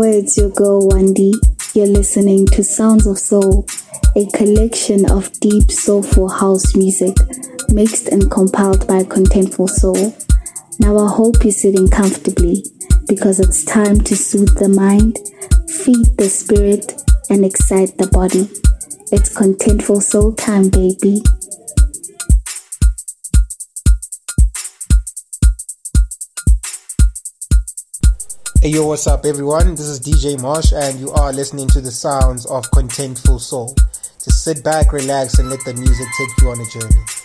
It's your girl Wendy. You're listening to Sounds of Soul, a collection of deep soulful house music mixed and compiled by Contentful Soul. Now I hope you're sitting comfortably because it's time to soothe the mind, feed the spirit, and excite the body. It's Contentful Soul time, baby. Hey yo, what's up everyone? This is DJ Marsh and you are listening to the sounds of Contentful Soul. Just sit back, relax, and let the music take you on a journey.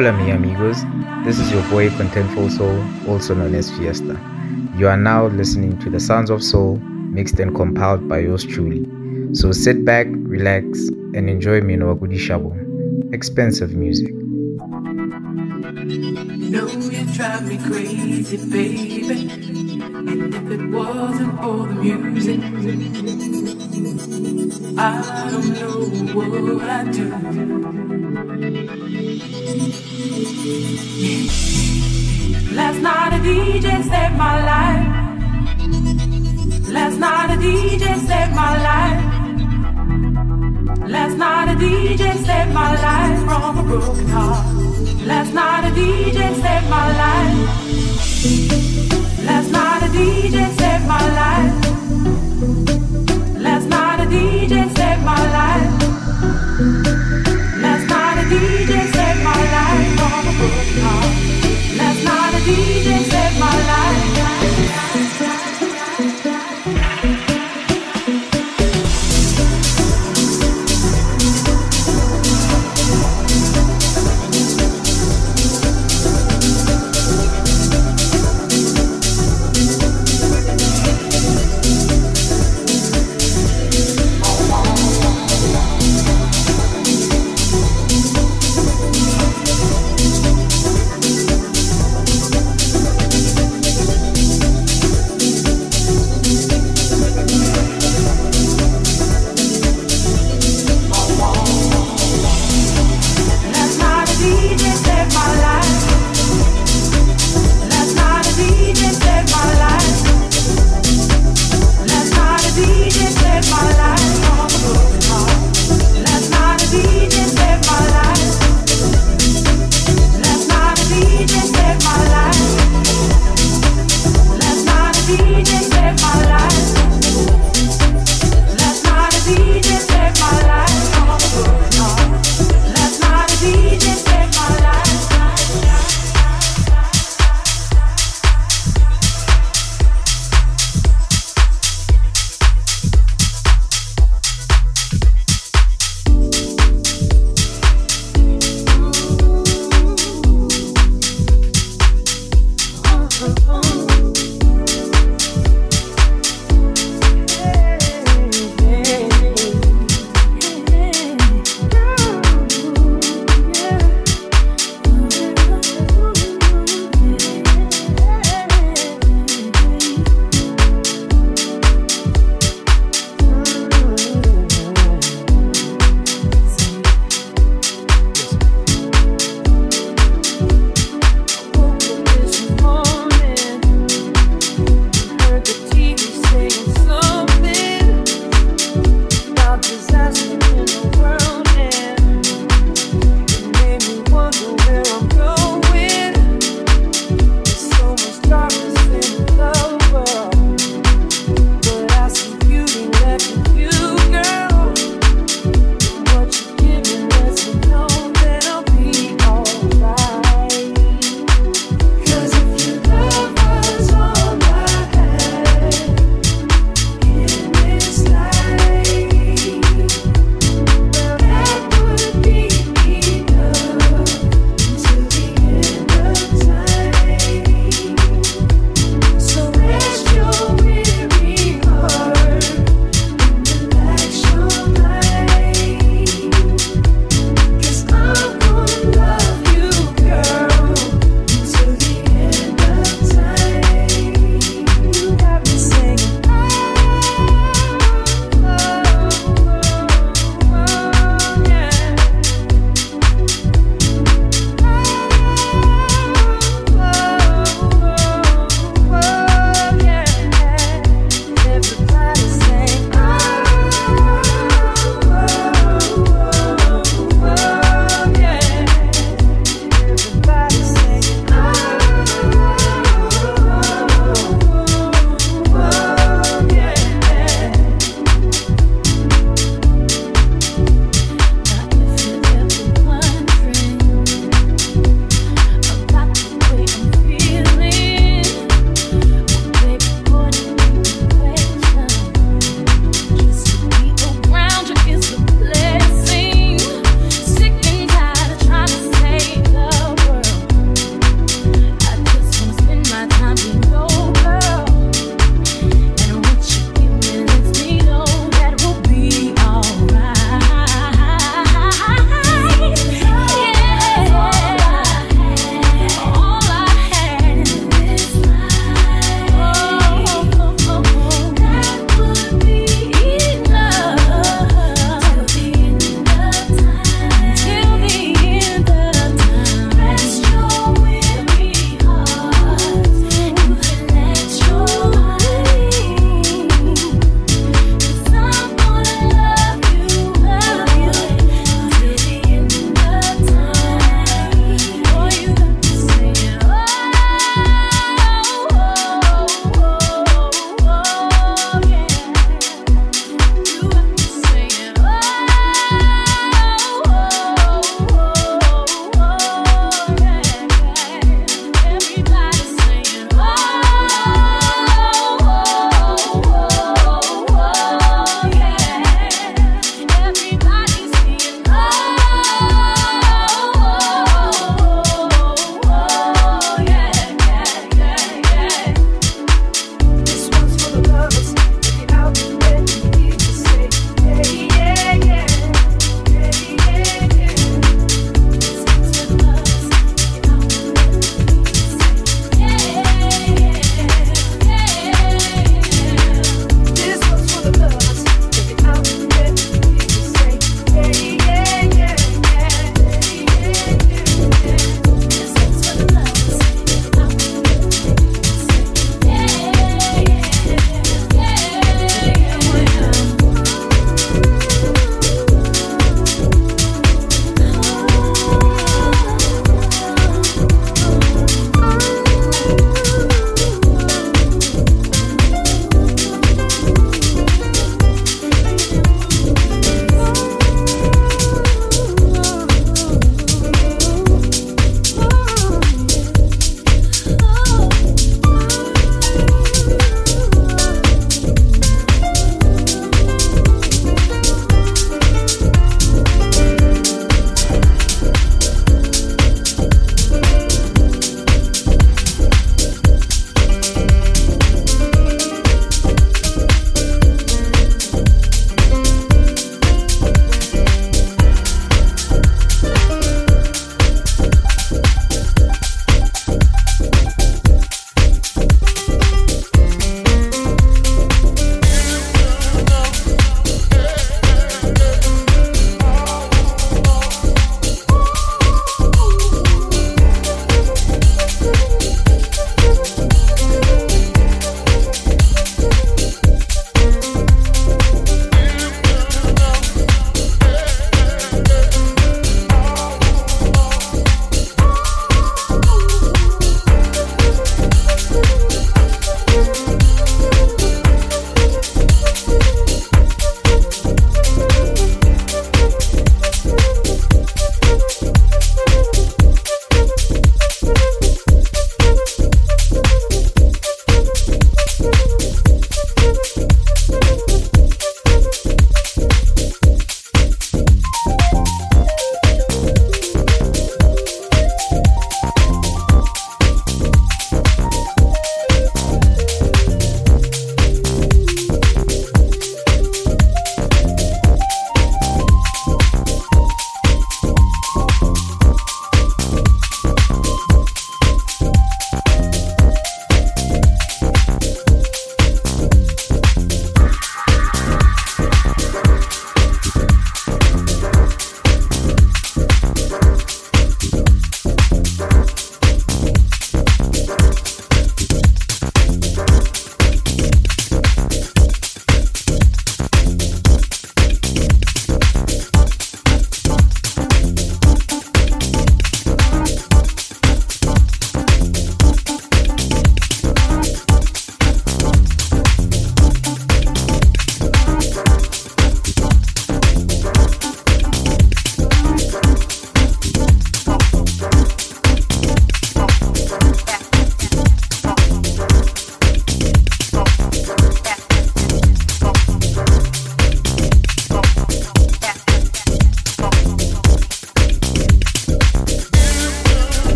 Hola, mi amigos. This is your boy Contentful Soul, also known as Fiesta. You are now listening to the Sounds of Soul, mixed and compiled by yours truly. So sit back, relax, and enjoy Minowagudi Shabo. Expensive music. know you drive me crazy, baby. And if it wasn't for the music, I don't know what I do. Last night a DJ saved my life. Last night a DJ saved my life. Last night a DJ saved my life from a broken heart. Last night a DJ saved my life. Last night a DJ saved my life. Last night a DJ saved my life from a broken heart. Last night a DJ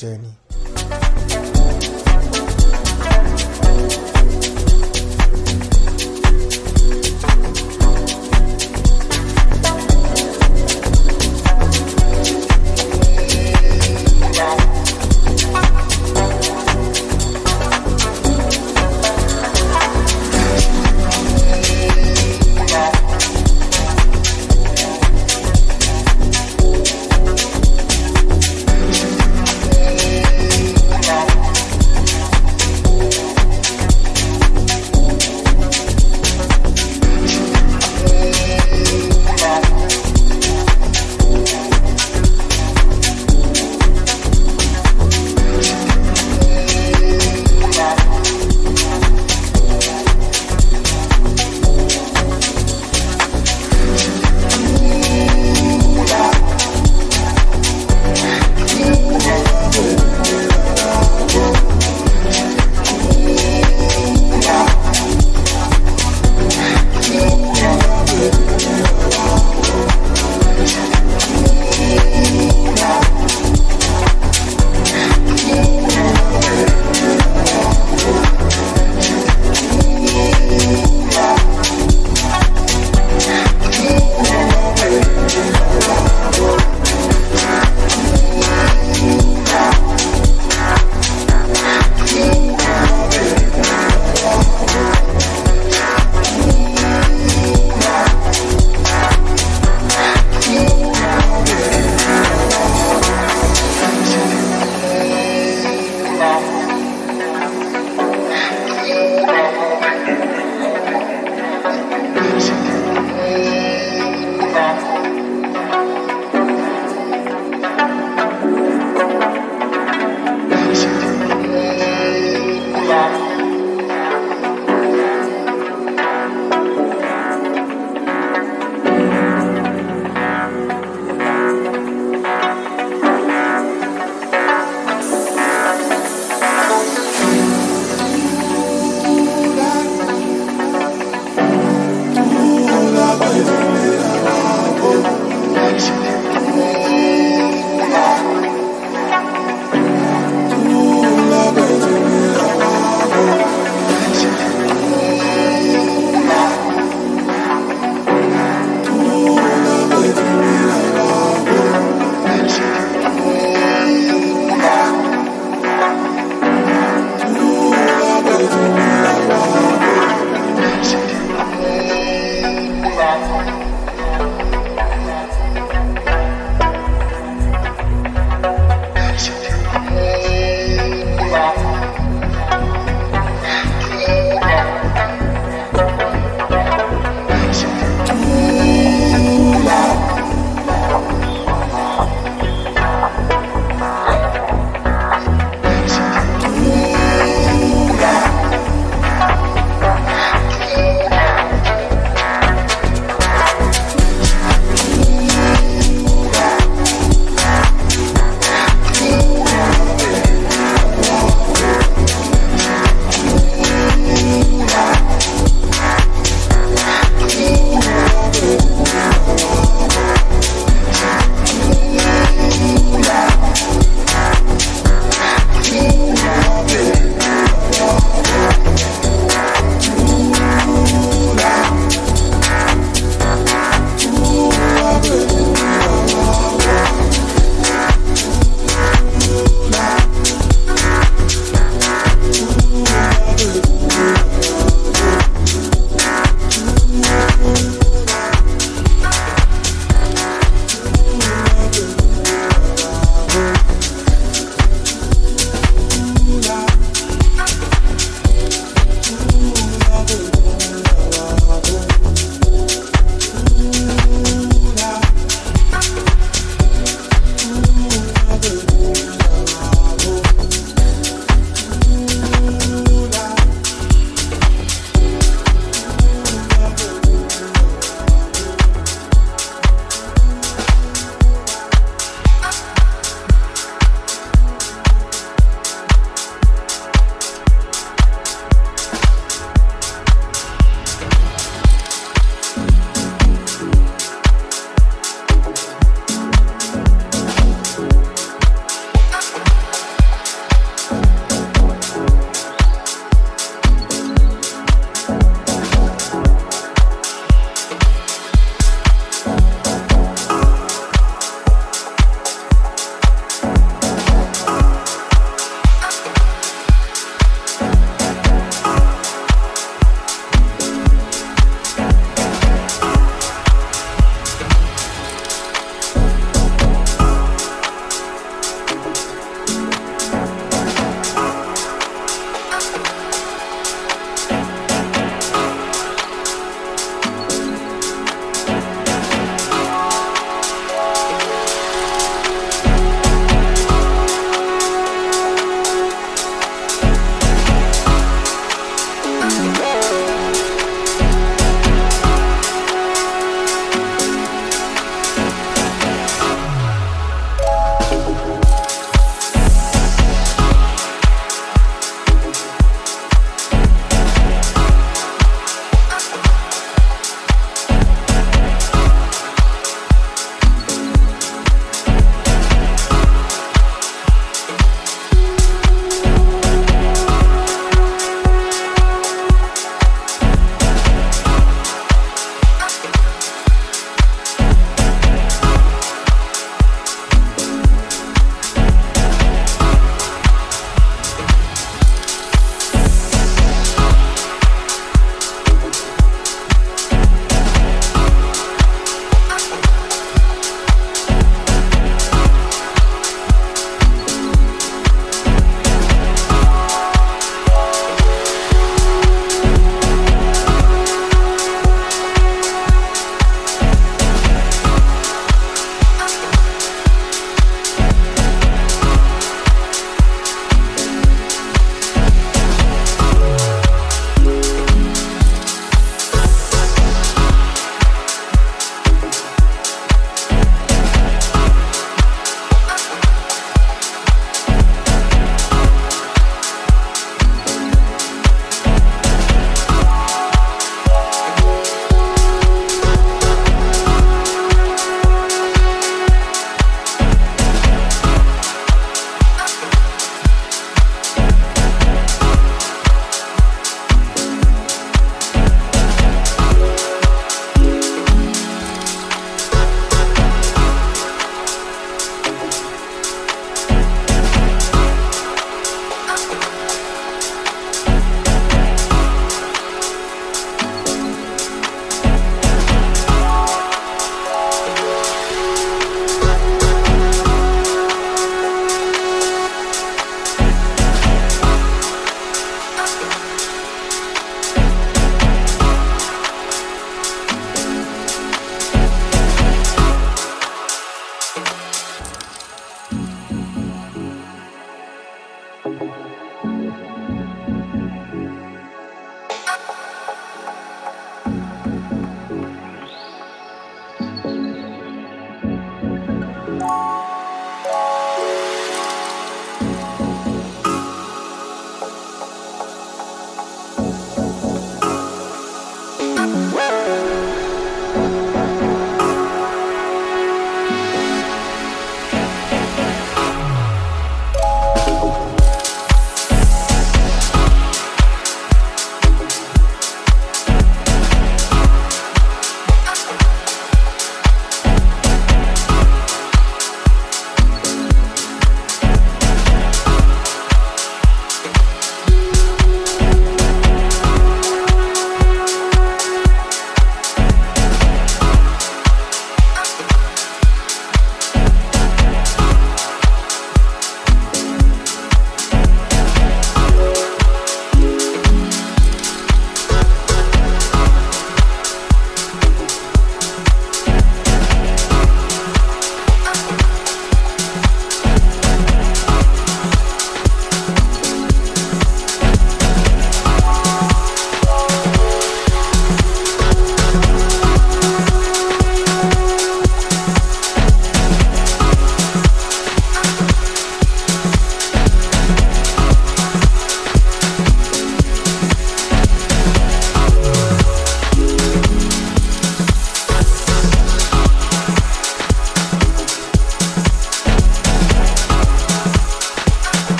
journey.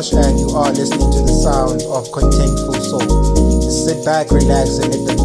And you are listening to the sound of Contentful Soul. Sit back, relax, and let the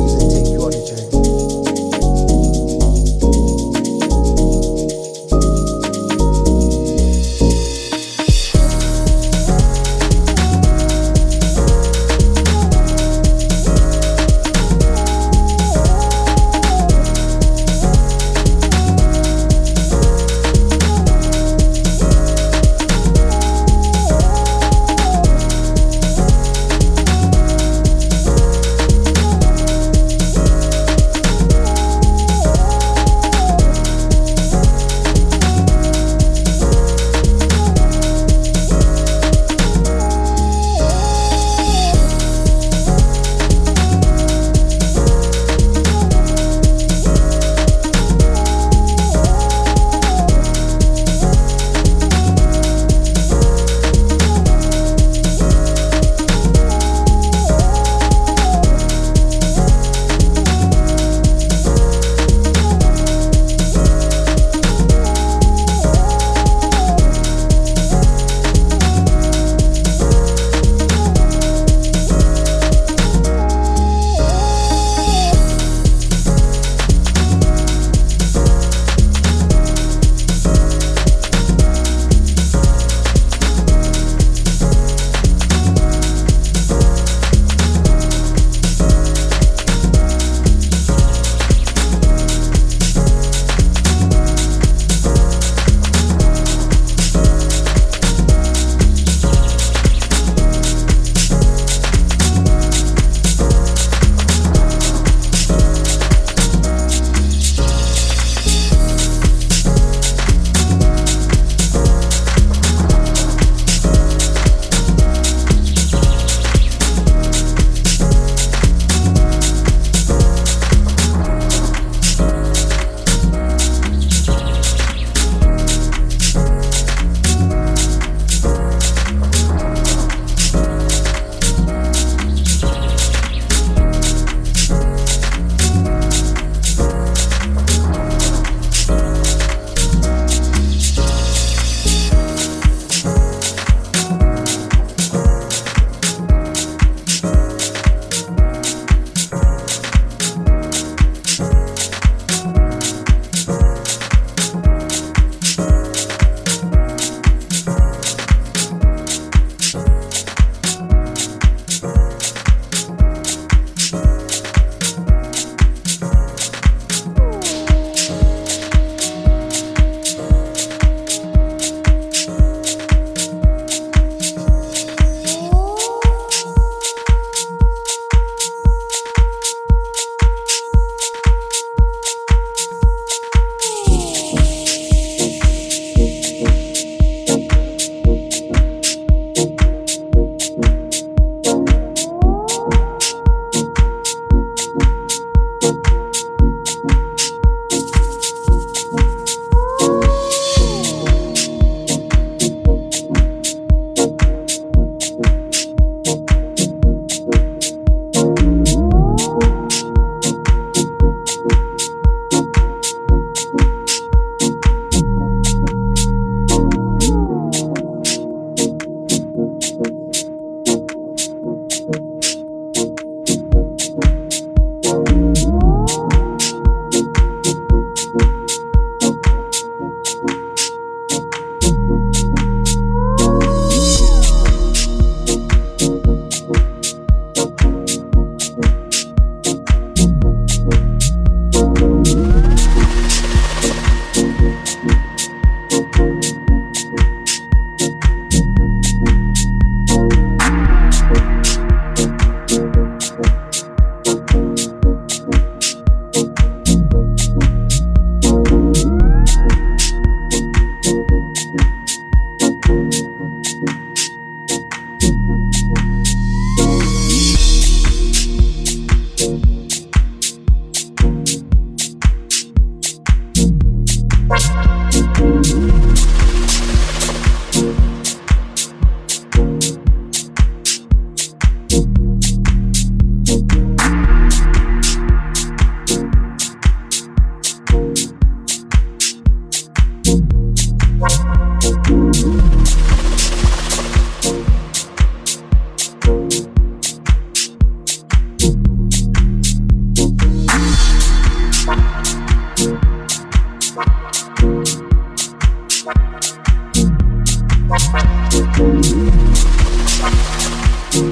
thank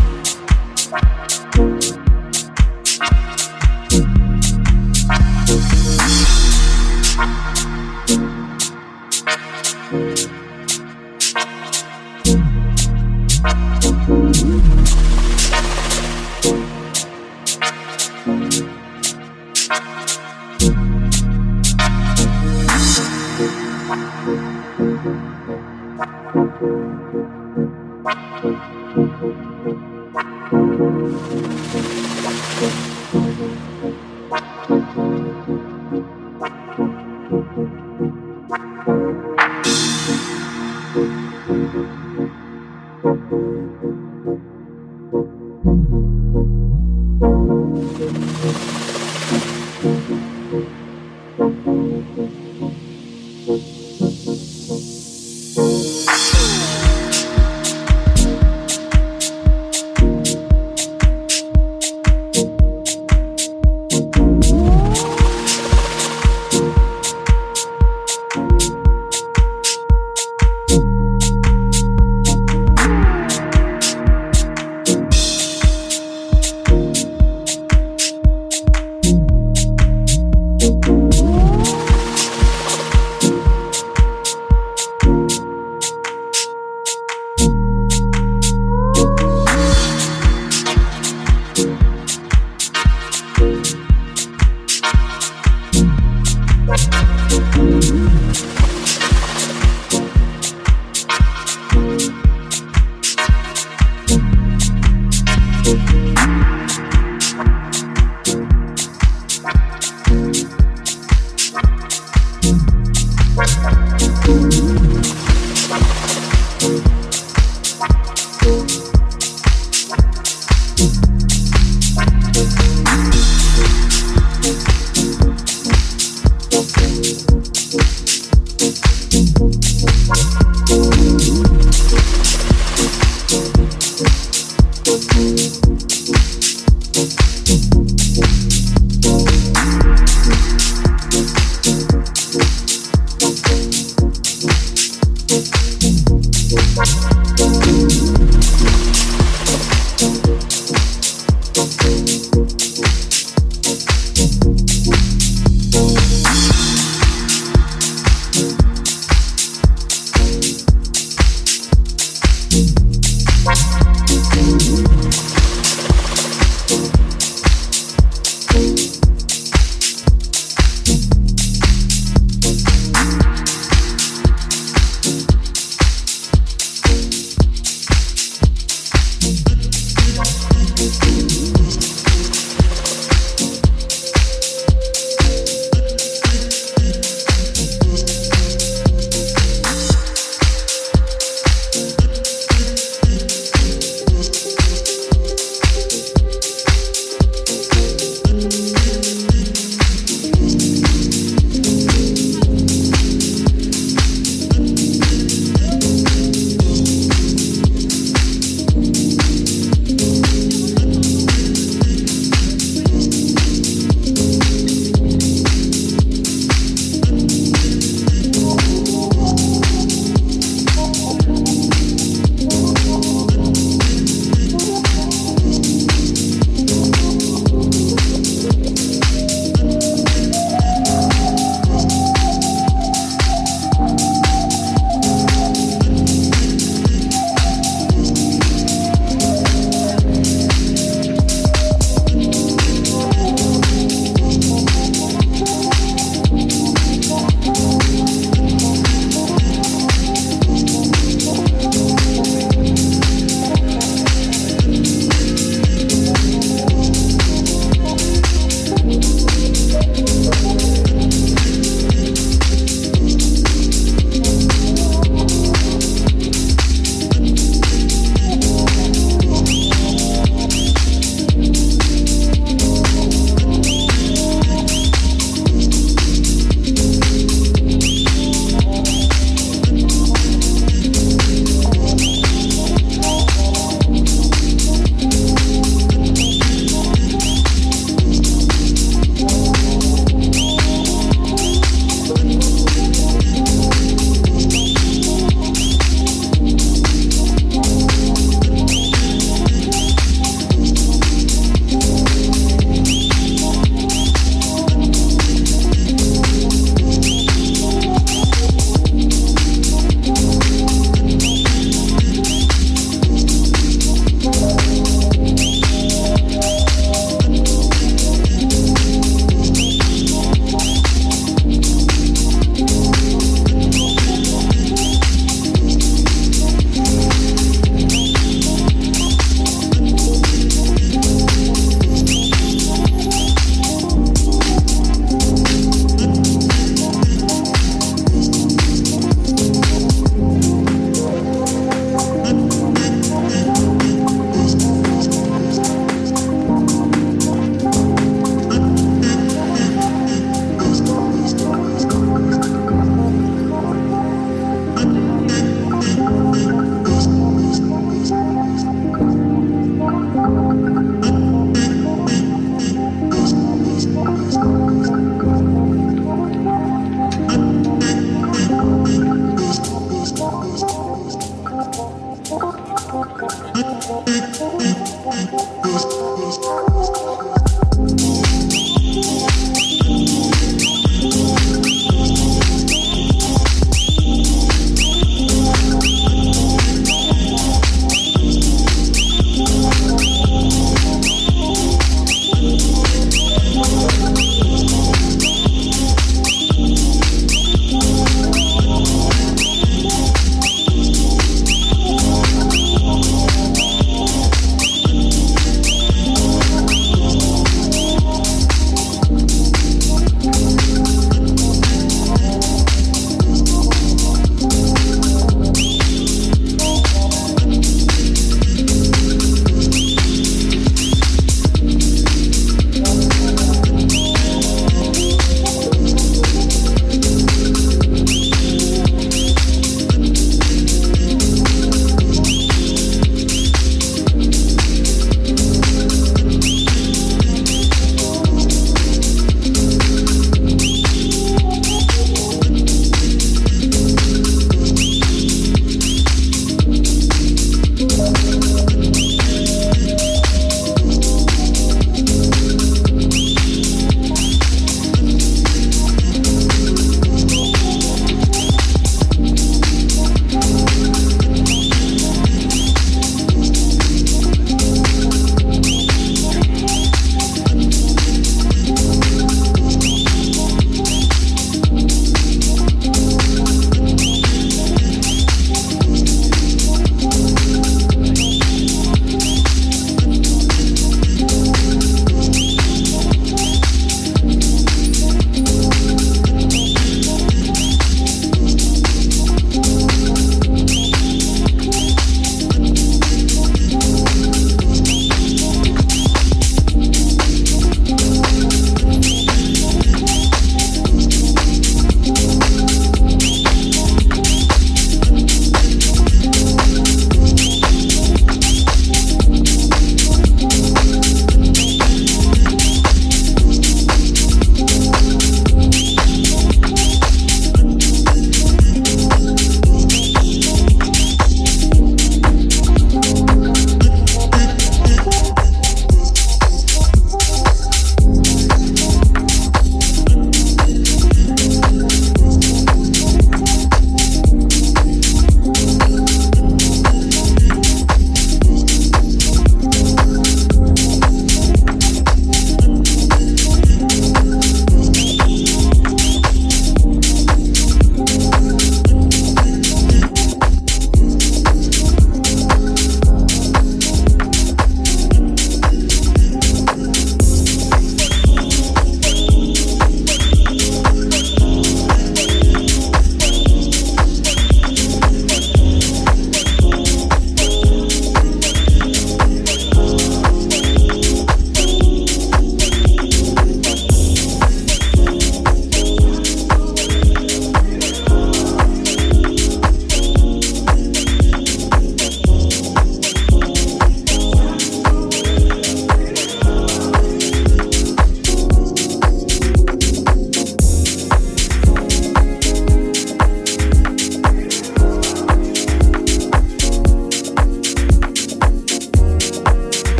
you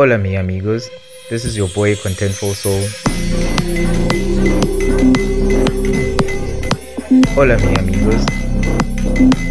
Hola mi amigos, this is your boy Contentful Soul. Hola mi amigos.